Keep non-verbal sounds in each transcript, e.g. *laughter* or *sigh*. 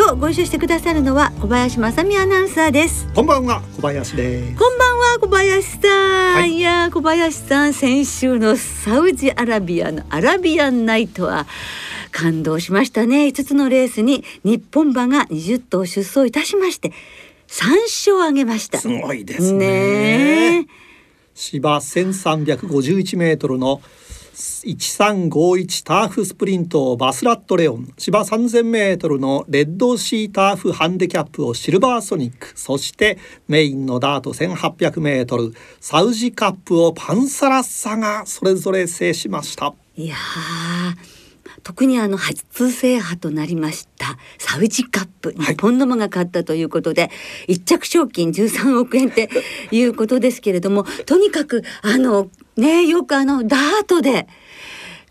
今日ご一緒してくださるのは小林正美アナウンサーです。こんばんは小林です。こんばんは小林さん、はい、いや小林さん先週のサウジアラビアのアラビアンナイトは感動しましたね。5つのレースに日本馬が20頭出走いたしまして3勝を挙げました。すごいですね。芝1351メートルの1351ターフスプリントバスラットレオン。芝 3000m のレッドシーターフハンデキャップをシルバーソニック。そしてメインのダート 1800m サウジカップをパンサラッサがそれぞれ制しました。いやー特にあの初制覇となりましたサウジカップ、日本の馬が勝ったということで一着賞金13億円っていうことですけれども *laughs* とにかくあのねよくあのダートで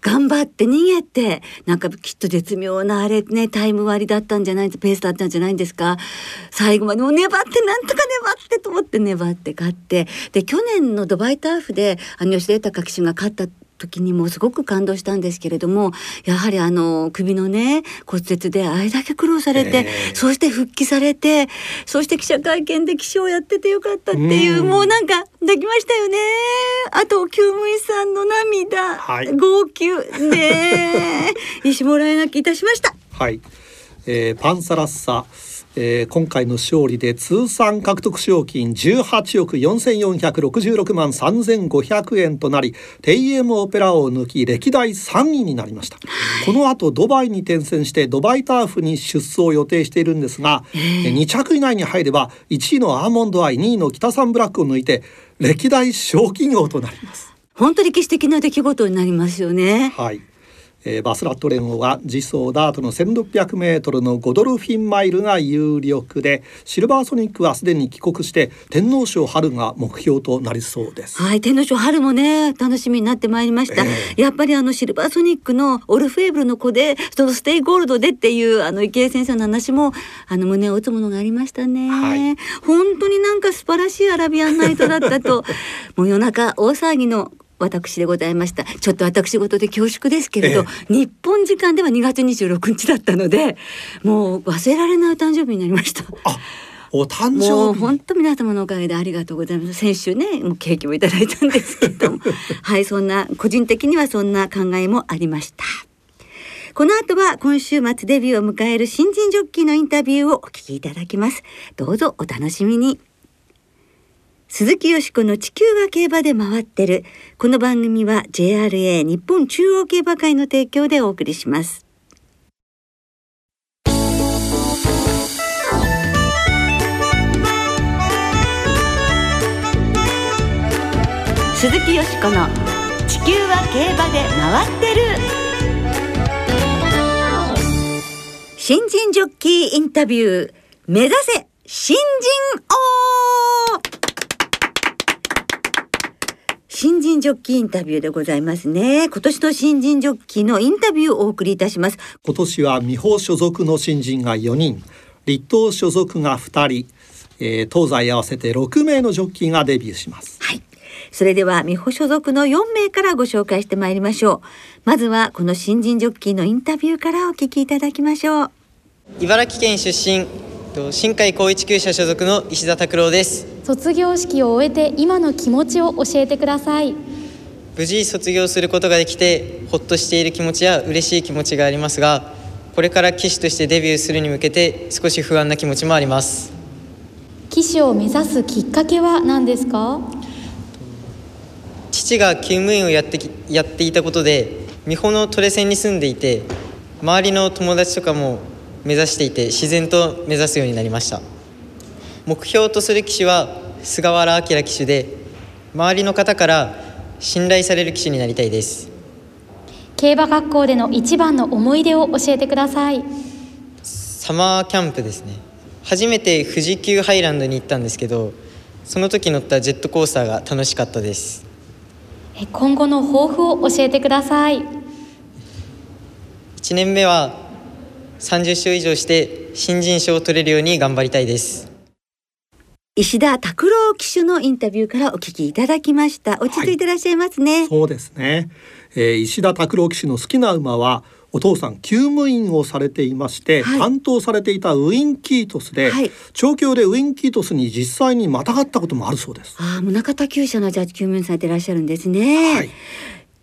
頑張って逃げてなんかきっと絶妙なあれねタイム割りだったんじゃないペースだったんじゃないんですか？最後までもう粘ってなんとか粘ってと思って粘って勝ってで去年のドバイターフであの吉田豊騎手が勝った時にもすごく感動したんですけれどもやはりあの首のね骨折であれだけ苦労されて、えー、そして復帰されてそして記者会見で気象やっててよかったっていうもうなんかできましたよね。あと救務員さんの涙、はい、号泣。ね *laughs* 石もらえなきいたしました。はい、えー、パンサラッサえー、今回の勝利で通算獲得賞金18億4466万3500円となりテイエムオペラを抜き歴代3位になりました、この後ドバイに転戦してドバイターフに出走を予定しているんですが、えー、2着以内に入れば1位のアーモンドアイ2位の北サンブラックを抜いて歴代賞金王となります。本当歴史的な出来事になりますよね。はいえー、バスラットレオンは実走ダートの1600メートルのゴドルフィンマイルが有力でシルバーソニックはすでに帰国して天皇賞春が目標となりそうです。はい天皇賞春もね楽しみになってまいりました、えー、やっぱりあのシルバーソニックのオルフェーヴルの子でそのステイゴールドでっていうあの池江先生の話もあの胸を打つものがありましたね、はい、本当になんか素晴らしいアラビアンナイトだったと。*laughs* もう夜中大騒ぎの私でございました。ちょっと私事で恐縮ですけれど、ええ、日本時間では2月26日だったのでもう忘れられないお誕生日になりました。お誕生もう本当皆様のおかげでありがとうございます。先週ねもうケーキもいただいたんですけども。*laughs* はいそんな個人的にはそんな考えもありました。この後は今週末デビューを迎える新人ジョッキーのインタビューをお聞きいただきます。どうぞお楽しみに鈴木よしこの地球が競馬で回ってる。この番組は JRA 日本中央競馬会の提供でお送りします。鈴木よしこの地球は競馬で回ってる。新人ジョッキーインタビュー目指せ新人王新人ジョッキーインタビューでございますね。今年の新人ジョッキーのインタビューをお送りいたします。今年は美穂所属の新人が4人、立東所属が2人、えー、東西合わせて6名のジョッキーがデビューします。はい。それでは美穂所属の4名からご紹介してまいりましょう。まずはこの新人ジョッキーのインタビューからお聞きいただきましょう。茨城県出身、新海高一厩舎所属の石田拓郎です。卒業式を終えて今の気持ちを教えてください。無事卒業することができてほっとしている気持ちや嬉しい気持ちがありますがこれから騎手としてデビューするに向けて少し不安な気持ちもあります。騎手を目指すきっかけは何ですか？父が厩務員をやってやっていたことで美穂のトレセンに住んでいて周りの友達とかも目指していて自然と目指すようになりました。目標とする騎手は菅原明騎手で周りの方から信頼される騎手になりたいです。競馬学校での一番の思い出を教えてください。サマーキャンプですね。初めて富士急ハイランドに行ったんですけどその時乗ったジェットコースターが楽しかったです。え今後の抱負を教えてください。1年目は30勝以上して新人賞を取れるように頑張りたいです。石田拓郎騎手のインタビューからお聞きいただきました。落ち着いていらっしゃいますね、そうですね、えー石田拓郎騎手の好きな馬はお父さん厩務員をされていまして、はい。担当されていたウィンキートスで、はい。調教でウィンキートスに実際にまたがったこともあるそうです。ああ、宗像厩舎のジャッジ救命されていらっしゃるんですね。はい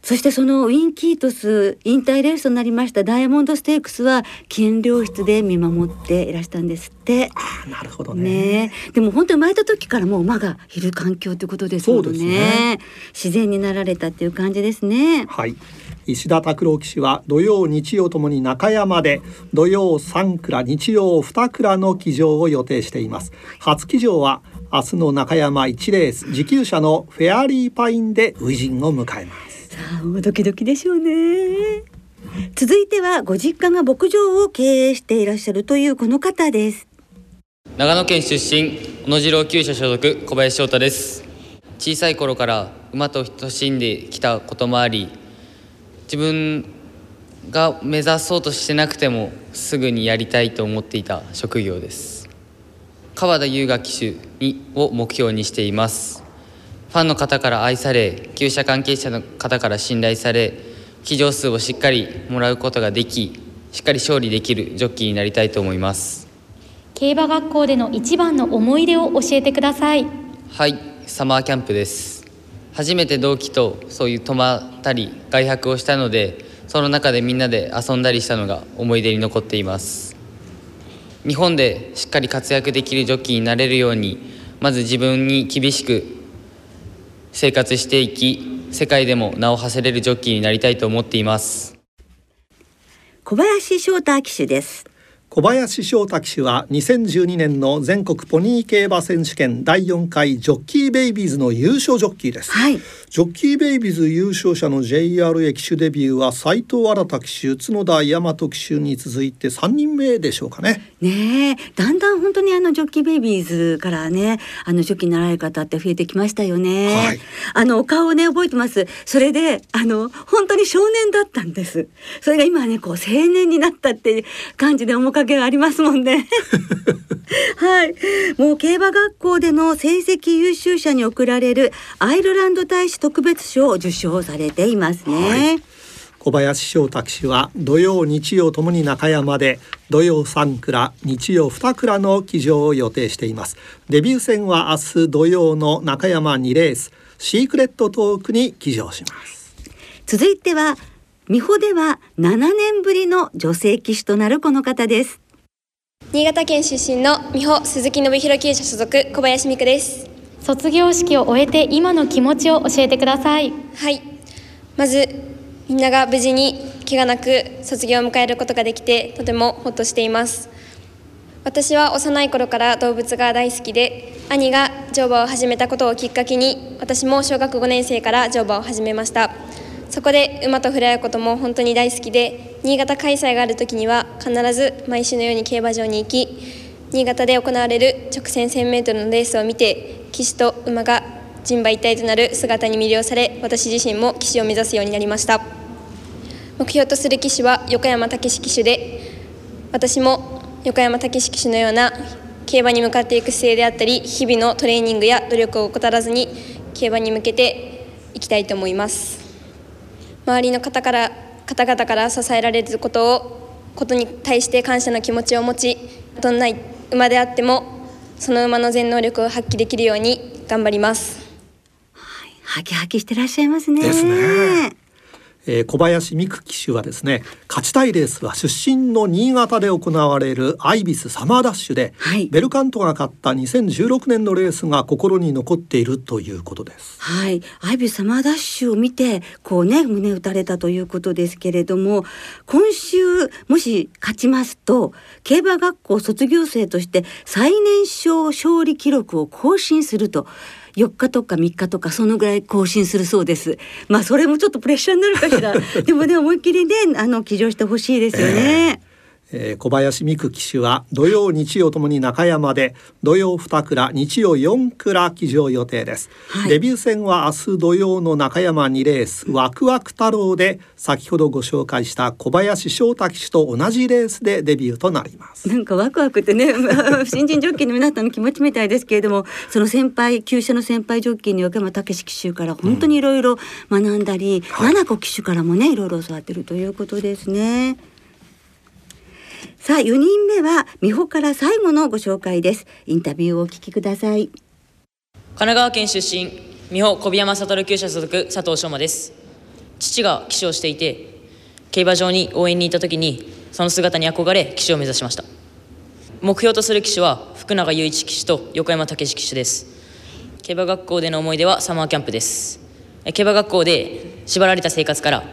そしてそのウィンキートス引退レースとなりましたダイヤモンドステークスは検量室で見守っていらしたんですって。ああなるほどね。ね。え、でも本当に生まれた時からもう馬がいる環境ということですもんそうですね。ね自然になられたっていう感じですね。はい。石田拓郎騎手は土曜日曜ともに中山で土曜3蔵日曜2蔵の騎乗を予定しています。初騎乗は明日の中山1レース持久者のフェアリーパインで初陣を迎えますさあもうドキドキでしょうね。続いてはご実家が牧場を経営していらっしゃるというこの方です。長野県出身小野次郎厩舎所属小林翔太です小さい頃から馬と親しんできたこともあり自分が目指そうとしてなくてもすぐにやりたいと思っていた職業です川田優雅騎手にを目標にしていますファンの方から愛され厩舎関係者の方から信頼され騎乗数をしっかりもらうことができしっかり勝利できるジョッキーになりたいと思います。競馬学校での一番の思い出を教えてください。はいサマーキャンプです。初めて同期とそういう泊まったり外泊をしたのでその中でみんなで遊んだりしたのが思い出に残っています。日本でしっかり活躍できるジョッキーになれるようにまず自分に厳しく生活していき世界でも名を馳せれるジョッキーになりたいと思っています小林翔太騎手です。小林翔太騎手は2012年の全国ポニー競馬選手権第4回ジョッキーベイビーズの優勝ジョッキーです、はい。ジョッキーベイビーズ優勝者の JRA 騎手デビューは斉藤新騎手角田大和騎手に続いて3人目でしょうかねねえ、だんだん本当にあのジョッキーベイビーズからね、あのジョッキーになられる方って増えてきましたよね。はいあのお顔をね覚えてます。それであの本当に少年だったんです。それが今はねこう青年になったっていう感じで面影がありますもんね。*laughs* はい。もう競馬学校での成績優秀者に贈られるアイルランド大使特別賞を受賞されていますね。はい小林翔太騎手は土曜日曜ともに中山で土曜3蔵日曜2蔵の騎乗を予定しています。デビュー戦は明日土曜の中山2レース。シークレットトークに騎乗します。続いては美穂では7年ぶりの女性騎手となるこの方です。新潟県出身の美穂鈴木信弘厩舎所属小林美久です。卒業式を終えて今の気持ちを教えてください。はい。まずみんなが無事に怪我なく卒業を迎えることができてとてもほっとしています。私は幼い頃から動物が大好きで兄が乗馬を始めたことをきっかけに私も小学5年生から乗馬を始めました。そこで馬と触れ合うことも本当に大好きで新潟開催がある時には必ず毎週のように競馬場に行き新潟で行われる直線 1000m のレースを見て騎手と馬が人馬一体となる姿に魅了され私自身も騎手を目指すようになりました目標とする騎手は横山武史騎手で私も横山武史騎手のような競馬に向かっていく姿勢であったり日々のトレーニングや努力を怠らずに競馬に向けていきたいと思います周りの方から方々から支えられることをことに対して感謝の気持ちを持ちどんな馬であってもその馬の全能力を発揮できるように頑張りますハキハキしてらっしゃいますね。ですねえー小林美久騎手はですね勝ちたいレースは出身の新潟で行われるアイビスサマーダッシュで、はいベルカントが勝った2016年のレースが心に残っているということです。はい、アイビーサマーダッシュを見てこうね胸打たれたということですけれども今週もし勝ちますと競馬学校卒業生として最年少勝利記録を更新すると4日とか3日とかそのぐらい更新するそうです。まあそれもちょっとプレッシャーになるかしら。*laughs* でもね思いっきりねあの騎乗してほしいですよね、えー、小林美久騎手は土曜日曜ともに中山で土曜2倉日曜4倉騎乗予定です、はい、デビュー戦は明日土曜の中山2レースワクワク太郎で先ほどご紹介した小林翔太騎手と同じレースでデビューとなります。なんかワクワクってね *laughs* 新人ジョッキーの皆さんの気持ちみたいですけれどもその先輩旧車の先輩ジョッキーに横山武史騎手から本当にいろいろ学んだり、うん。はい、七子騎手からもねいろいろ教わってるということですね。さあ4人目は美穂から最後のご紹介です。インタビューをお聞きください。神奈川県出身美穂小宮山悟厩舎所属佐藤翔馬です。父が騎手をしていて競馬場に応援に行った時にその姿に憧れ騎手を目指しました。目標とする騎手は福永雄一騎手と横山武史騎手です。競馬学校での思い出はサマーキャンプです。競馬学校で縛られた生活から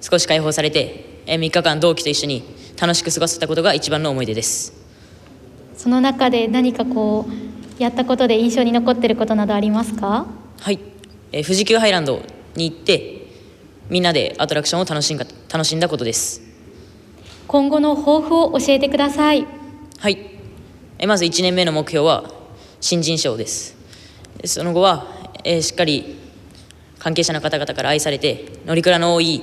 少し解放されて3日間同期と一緒に楽しく過ごせたことが一番の思い出です。その中で何かこうやったことで印象に残っていることなどありますか？はい、えー、富士急ハイランドに行ってみんなでアトラクションを楽しん楽しんだことです。今後の抱負を教えてください。はい、えー、まず1年目の目標は新人賞です。その後は、えー、しっかり関係者の方々から愛されて乗鞍の多い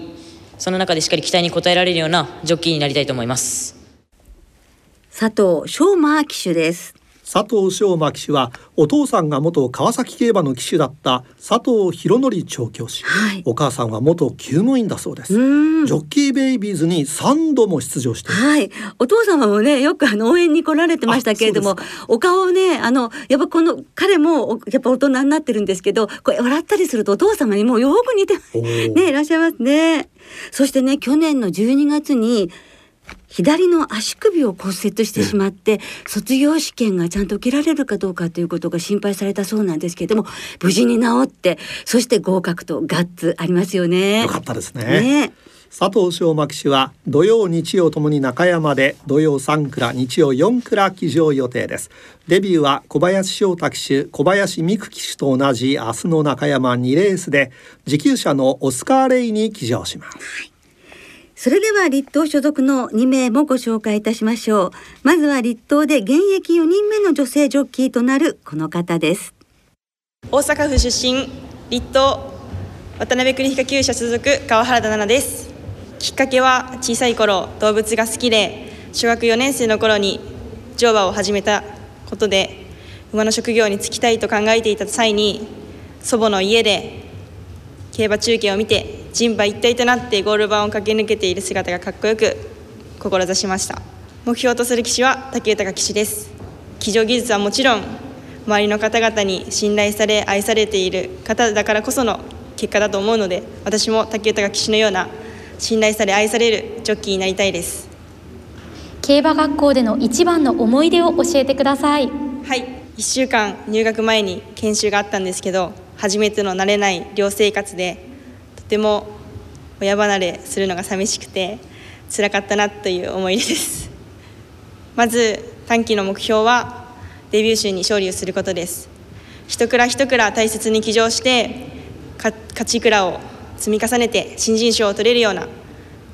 その中でしっかり期待に応えられるようなジョッキーになりたいと思います。佐藤翔馬騎手です。佐藤翔馬騎手はお父さんが元川崎競馬の騎手だった佐藤博則調教師、はい、お母さんは元厩務員だそうです。ジョッキーベイビーズに3度も出場して。はい。お父様もねよくあの応援に来られてましたけれどもお顔ねあのやっぱこの彼もやっぱ大人になってるんですけどこれ笑ったりするとお父様にもよく似てねいらっしゃいますね。そしてね去年の12月に左の足首を骨折してしまって、卒業試験がちゃんと受けられるかどうかということが心配されたそうなんですけれども無事に治ってそして合格とガッツありますよね。よかったですね。ね。佐藤翔馬騎手は土曜日曜ともに中山で土曜3倉日曜4倉騎乗予定です。デビューは小林翔太騎手小林美久騎手と同じ明日の中山2レースで持久者のオスカーレイに騎乗します、はいそれでは立東所属の2名もご紹介いたしましょう。まずは立東で現役4人目の女性ジョッキーとなるこの方です。大阪府出身立東渡辺栗彦厩舎所属川原田奈々です。きっかけは小さい頃動物が好きで小学4年生の頃に乗馬を始めたことで馬の職業に就きたいと考えていた際に祖母の家で競馬中継を見て人馬一体となってゴール板を駆け抜けている姿がかっこよく志しました。目標とする騎手は竹豊騎手です。騎乗技術はもちろん周りの方々に信頼され愛されている方だからこその結果だと思うので私も竹豊騎手のような信頼され愛されるジョッキーになりたいです。競馬学校での一番の思い出を教えてください。はい。1週間入学前に研修があったんですけど初めての慣れない寮生活でとても親離れするのが寂しくて辛かったなという思い出です。*laughs* まず短期の目標はデビュー週に勝利をすることです。一蔵一蔵大切に騎乗して勝ち蔵を積み重ねて新人賞を取れるような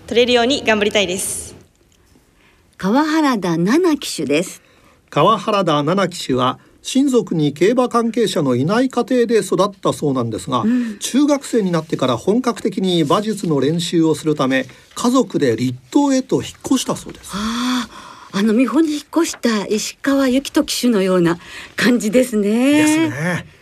取れるように頑張りたいです。川原田奈々騎手です。川原田奈々騎手は親族に競馬関係者のいない家庭で育ったそうなんですが、うん、中学生になってから本格的に馬術の練習をするため家族で立東へと引っ越したそうです。ああの美穂に引っ越した石川由紀人騎手のような感じですね。ですね。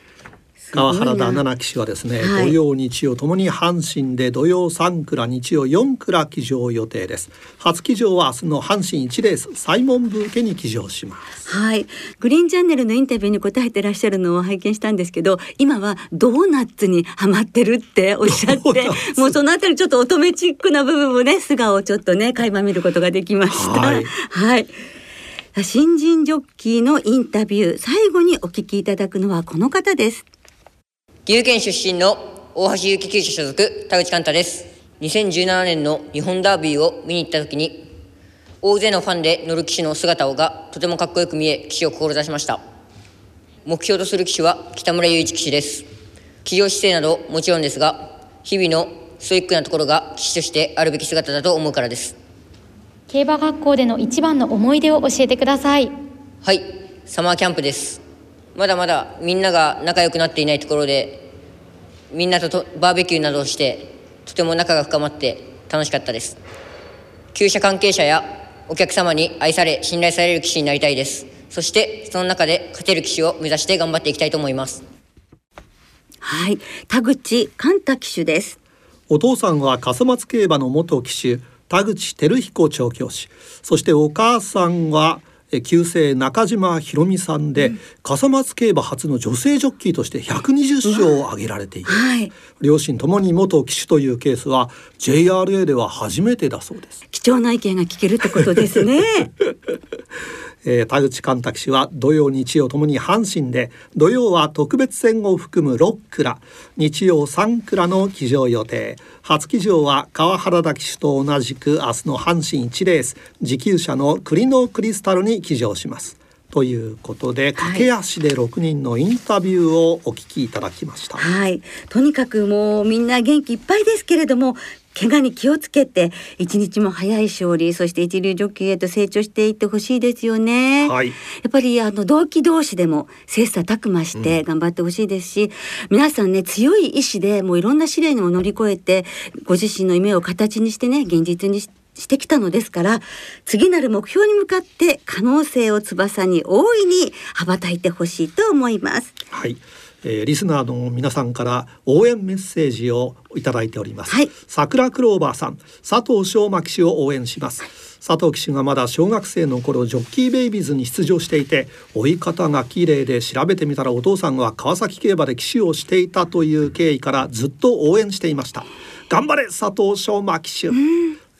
川原田七騎手はですね、はい、土曜日曜ともに阪神で土曜三倉日曜四倉騎乗予定です。初騎乗は明日の阪神一レースサイモンブーケに騎乗します。はい。グリーンチャンネルのインタビューに答えてらっしゃるのを拝見したんですけど今はドーナツにハマってるって *laughs* おっしゃって。もうそのあたりちょっと乙女チックな部分もね素顔をちょっとね垣間見ることができました。はい、はい。新人ジョッキーのインタビュー最後にお聞きいただくのはこの方です岐阜県出身の大橋幸厩舎所属田口寛太です。2017年の日本ダービーを見に行った時に、大勢のファンで乗る騎手の姿がとてもかっこよく見え、騎手を志しました。目標とする騎手は北村雄一騎手です。騎乗姿勢などもちろんですが、日々のストイックなところが騎手としてあるべき姿だと思うからです。競馬学校での一番の思い出を教えてくださいはいサマーキャンプですまだまだみんなが仲良くなっていないところでみんなととバーベキューなどをしてとても仲が深まって楽しかったです。厩舎関係者やお客様に愛され信頼される騎士になりたいです。そしてその中で勝てる騎士を目指して頑張っていきたいと思います。はい。田口寛太騎手です。お父さんは笠松競馬の元騎手田口照彦調教師。そしてお母さんはえ旧姓中島ひろみさんで、笠松競馬初の女性ジョッキーとして120勝を挙げられている、はい。両親ともに元騎手というケースは JRA では初めてだそうです。貴重な意見が聞けるってことですね *laughs* えー田口寛太騎手は土曜日曜ともに阪神で土曜は特別戦を含む6蔵日曜3蔵の騎乗予定。初騎乗は川原田騎手と同じく明日の阪神1レース持久者のクリノクリスタルに騎乗します。ということで駆け足で6人のインタビューをお聞きいただきました、はい。とにかくもうみんな元気いっぱいですけれども怪我に気をつけて一日も早い勝利そして一流ジョッキーへと成長していってほしいですよね、はい。やっぱりあの同期同士でも切磋琢磨して頑張ってほしいですし、皆さんね強い意志でもういろんな試練を乗り越えてご自身の夢を形にしてね現実にししてきたのですから次なる目標に向かって可能性を翼に大いに羽ばたいてほしいと思います。はい、えーリスナーの皆さんから応援メッセージをいただいております。はい。桜クローバーさん、佐藤翔馬騎手を応援します。佐藤騎手がまだ小学生の頃ジョッキーベイビーズに出場していて追い方が綺麗で調べてみたらお父さんは川崎競馬で騎手をしていたという経緯からずっと応援していました。頑張れ佐藤翔馬騎手、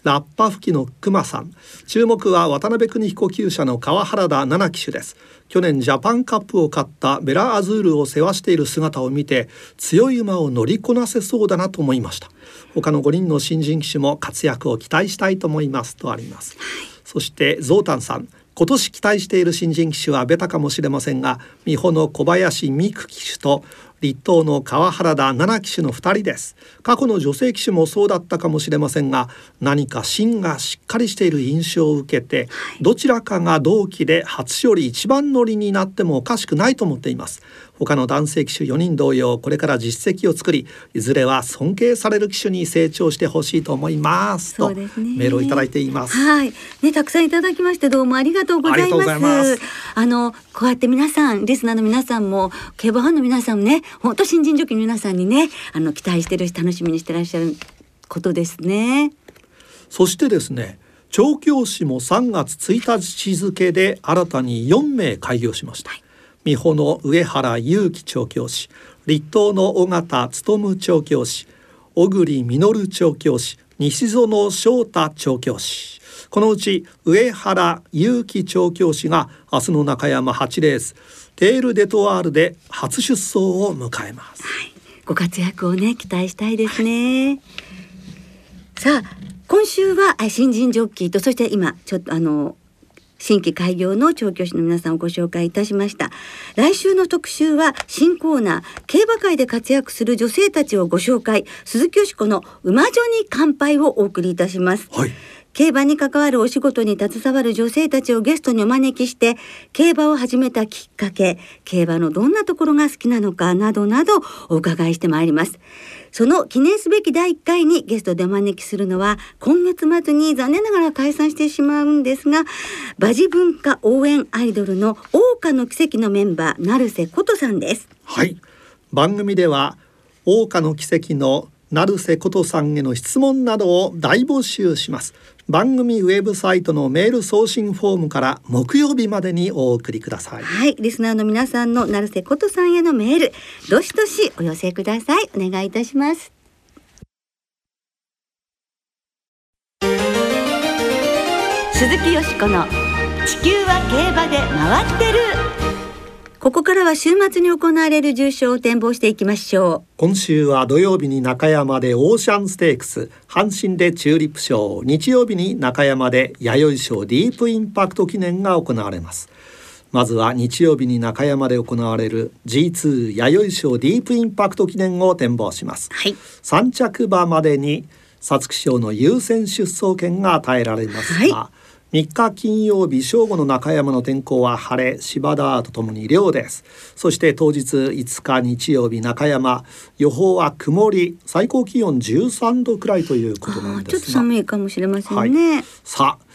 ラッパ吹きの熊さん。注目は渡辺邦彦厩舎の川原田七騎手です。去年ジャパンカップを勝ったベラアズールを世話している姿を見て強い馬を乗りこなせそうだなと思いました。他の5人の新人騎手も活躍を期待したいと思いますとあります、そしてゾウタンさん。今年期待している新人騎手はベタかもしれませんが美穂の小林美久騎手と立東の川原田七騎手の2人です過去の女性騎手もそうだったかもしれませんが何か芯がしっかりしている印象を受けてどちらかが同期で初勝利一番乗りになってもおかしくないと思っています他の男性騎手4人同様これから実績を作りいずれは尊敬される騎手に成長してほしいと思います。とメールをいただいています。はい、ね、たくさんいただきまして、どうもありがとうございます。あの、こうやって皆さん、リスナーの皆さんも、競馬ファンの皆さんもね、本当新人ジョッキーの皆さんにね、あの、期待してるし、楽しみにしてらっしゃることですね。そしてですね調教師も3月1日付で新たに4名開業しました、美穂の上原裕樹調教師立東の尾形勉調教師小栗実調教師西園翔太調教師。このうち上原裕樹調教師が明日の中山8レーステール・デトワールで初出走を迎えます。ご活躍をね、期待したいですね。さあ、今週はあ新人ジョッキーと、そして今、ちょっとあの、新規開業の調教師の皆さんをご紹介いたしました。来週の特集は新コーナー、競馬界で活躍する女性たちをご紹介、鈴木よしこの馬女に乾杯をお送りいたします。はい競馬に関わるお仕事に携わる女性たちをゲストにお招きして競馬を始めたきっかけ競馬のどんなところが好きなのかなどなどお伺いしてまいりますその記念すべき第1回にゲストでお招きするのは今月末に残念ながら解散してしまうんですが馬事文化応援アイドルの桜花の奇跡のメンバー成瀬琴さんです。はい。番組では桜花の奇跡の成瀬琴さんへの質問などを大募集します。番組ウェブサイトのメール送信フォームから木曜日までにお送りください。はい。リスナーの皆さんの成瀬琴さんへのメール。どしどしお寄せください。お願いいたします。鈴木よしこの地球は競馬で回ってる。ここからは週末に行われる重賞を展望していきましょ今週は土曜日に中山でオーシャンステークス阪神でチューリップ賞日曜日に中山で弥生賞ディープインパクト記念が行われます。まずは日曜日に中山で行われる G2 弥生賞ディープインパクト記念を展望します。うはい。3着馬までに皐月賞の優先出走権が与えられますが、はい3日金曜日正午の中山の天候は晴れ芝田とともに涼です。そして当日5日日曜日中山予報は曇り最高気温13度くらいということなんですちょっと寒いかもしれませんね、はい、さあ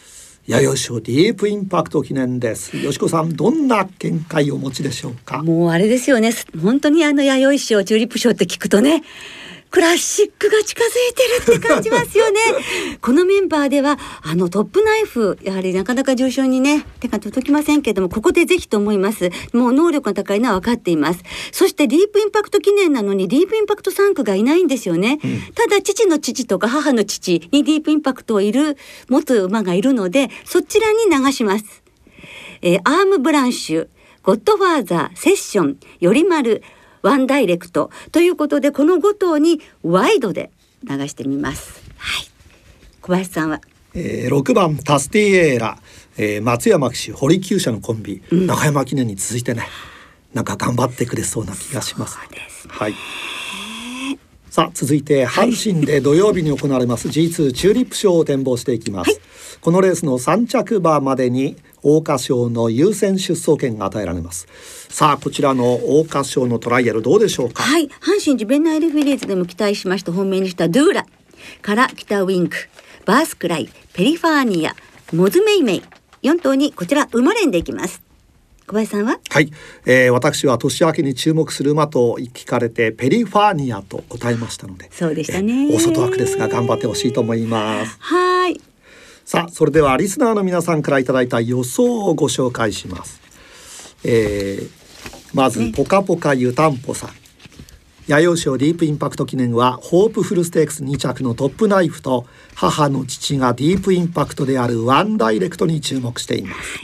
弥生賞ディープインパクト記念です。よしこさんどんな見解をお持ちでしょうか？もうあれですよね。本当にあの弥生賞チューリップ賞って聞くとねクラシックが近づいてるって感じますよね。*laughs* このメンバーではあのトップナイフやはりなかなか重症にね手が届きませんけどもここでぜひと思います。もう能力が高いのは分かっています。そしてディープインパクト記念なのにディープインパクト3区がいないんですよね、うん、ただ父の父とか母の父にディープインパクトをいる持つ馬がいるのでそちらに流します。えー、アームブランシュゴッドファーザーセッションよりまるワンダイレクトということでこの5頭にワイドで流してみます。はい、小林さんは、えー、6番タスティエーラ、えー、松山騎手堀厩舎のコンビ、うん、中山記念に続いてねなんか頑張ってくれそうな気がします。すね、はい。さあ続いて阪神で土曜日に行われます G2 チューリップ賞を展望していきます、はい、このレースの3着馬までに桜花賞の優先出走権が与えられます。さあこちらの桜花賞のトライアルどうでしょうか？はい。阪神ジュベナイルフィリーズでも期待しました本命にしたドゥーラ。からキタウイング。バースクライ、ペリファーニア。モズメイメイ。4頭にこちら馬連でいきます。小林さんは？はい、えー、私は年明けに注目する馬と聞かれてペリファーニアと答えましたのでそうでしたね。大外枠ですが頑張ってほしいと思います。はいさあそれではリスナーの皆さんからいただいた予想をご紹介します、えー、まず、ポカポカ湯たんぽさん。弥生賞ディープインパクト記念はホープフルステークス2着のトップナイフと母の父がディープインパクトであるワンダイレクトに注目しています。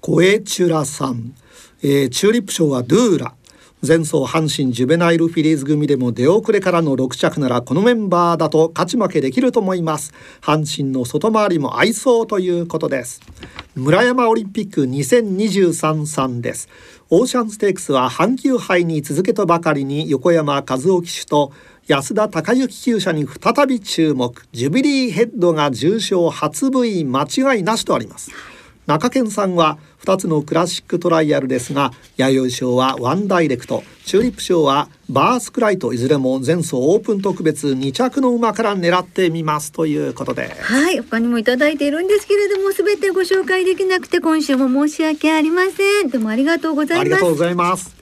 コエチュラさん、えー、チューリップ賞はドゥーラ前走阪神ジュベナイルフィリーズ組でも出遅れからの6着ならこのメンバーだと勝ち負けできると思います。阪神の外回りも合いそうということです。村山オリンピック2023さんです。オーシャンステークスは阪急杯に続けとばかりに横山和夫騎手と安田隆之厩舎に再び注目。ジュビリーヘッドが重賞初部位間違いなしとあります。中堅さんは2つのクラシックトライアルですが弥生賞はワンダイレクトチューリップ賞はバースクライトいずれも前走オープン特別2着の馬から狙ってみますということで。はい他にもいただいているんですけれども全てご紹介できなくて今週も申し訳ありません。でもありがとうございます。ありがとうございます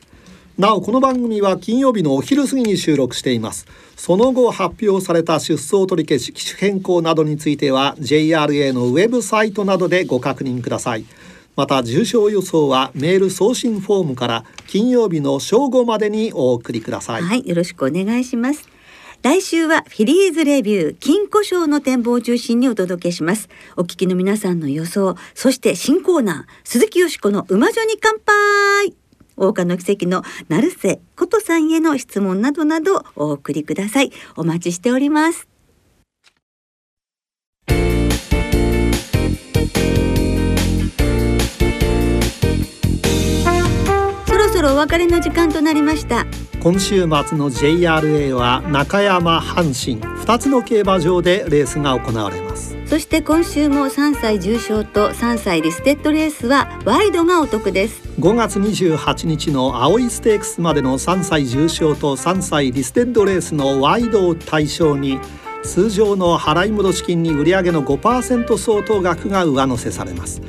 なおこの番組は金曜日のお昼過ぎに収録しています。その後発表された出走取り消し機種変更などについては JRA のウェブサイトなどでご確認ください。また重症予想はメール送信フォームから金曜日の正午までにお送りください。はいよろしくお願いします。来週はフィリーズレビュー金庫賞の展望を中心にお届けします。お聞きの皆さんの予想そして新コーナー鈴木よしこの馬女に乾杯大岡の奇跡の成瀬琴さんへの質問などなどお送りください。お待ちしております。そろそろお別れの時間となりました。今週末の JRA は中山阪神。2つの競馬場でレースが行われます。そして今週も3歳重賞と3歳リステッドレースはワイドがお得です5月28日の青いステークスまでの3歳重賞と3歳リステッドレースのワイドを対象に通常の払い戻し金に売上の5%相当額が上乗せされます。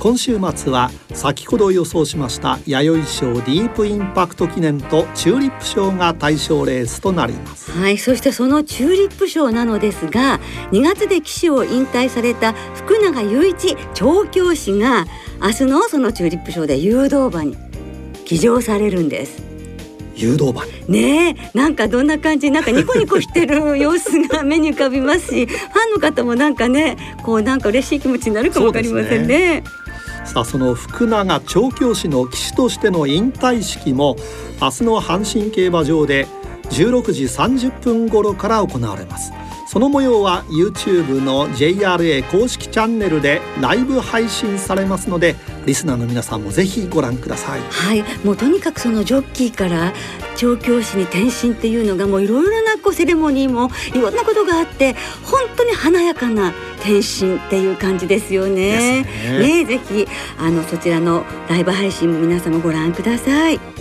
今週末は先ほど予想しました弥生賞ディープインパクト記念とチューリップ賞が対象レースとなります。はいそしてそのチューリップ賞なのですが2月で騎手を引退された福永雄一調教師が明日のそのチューリップ賞で誘導馬に騎乗されるんです。誘導馬ねえなんかどんな感じなんかニコニコしてる様子が目に浮かびますし *laughs* ファンの方もなんかねこうなんか嬉しい気持ちになるかもわかりませんね。さあその福永調教師の騎手としての引退式も明日の阪神競馬場で16時30分頃から行われますその模様は YouTube の JRA 公式チャンネルでライブ配信されますのでリスナーの皆さんもぜひご覧くださいはいもうとにかくそのジョッキーから調教師に転身っていうのがもういろいろなこうセレモニーもいろんなことがあって本当に華やかな転身っていう感じですよね。ねぜひあのそちらのライブ配信も皆様ご覧ください。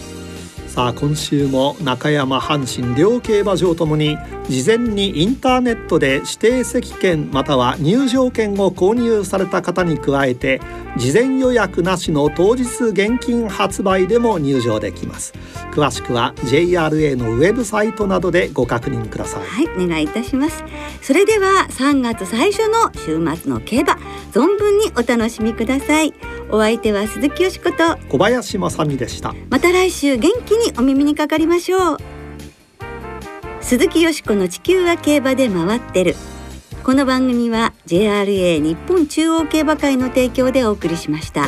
さあ今週も中山阪神両競馬場ともに事前にインターネットで指定席券または入場券を購入された方に加えて事前予約なしの当日現金発売でも入場できます。詳しくは JRA のウェブサイトなどでご確認ください。はいお願いいたします。それでは3月最初の週末の競馬存分にお楽しみください。お相手は鈴木よしこと。小林正美でした。また来週元気にお耳にかかりましょう。鈴木よしこの地球は競馬で回ってる。この番組は JRA 日本中央競馬会の提供でお送りしました。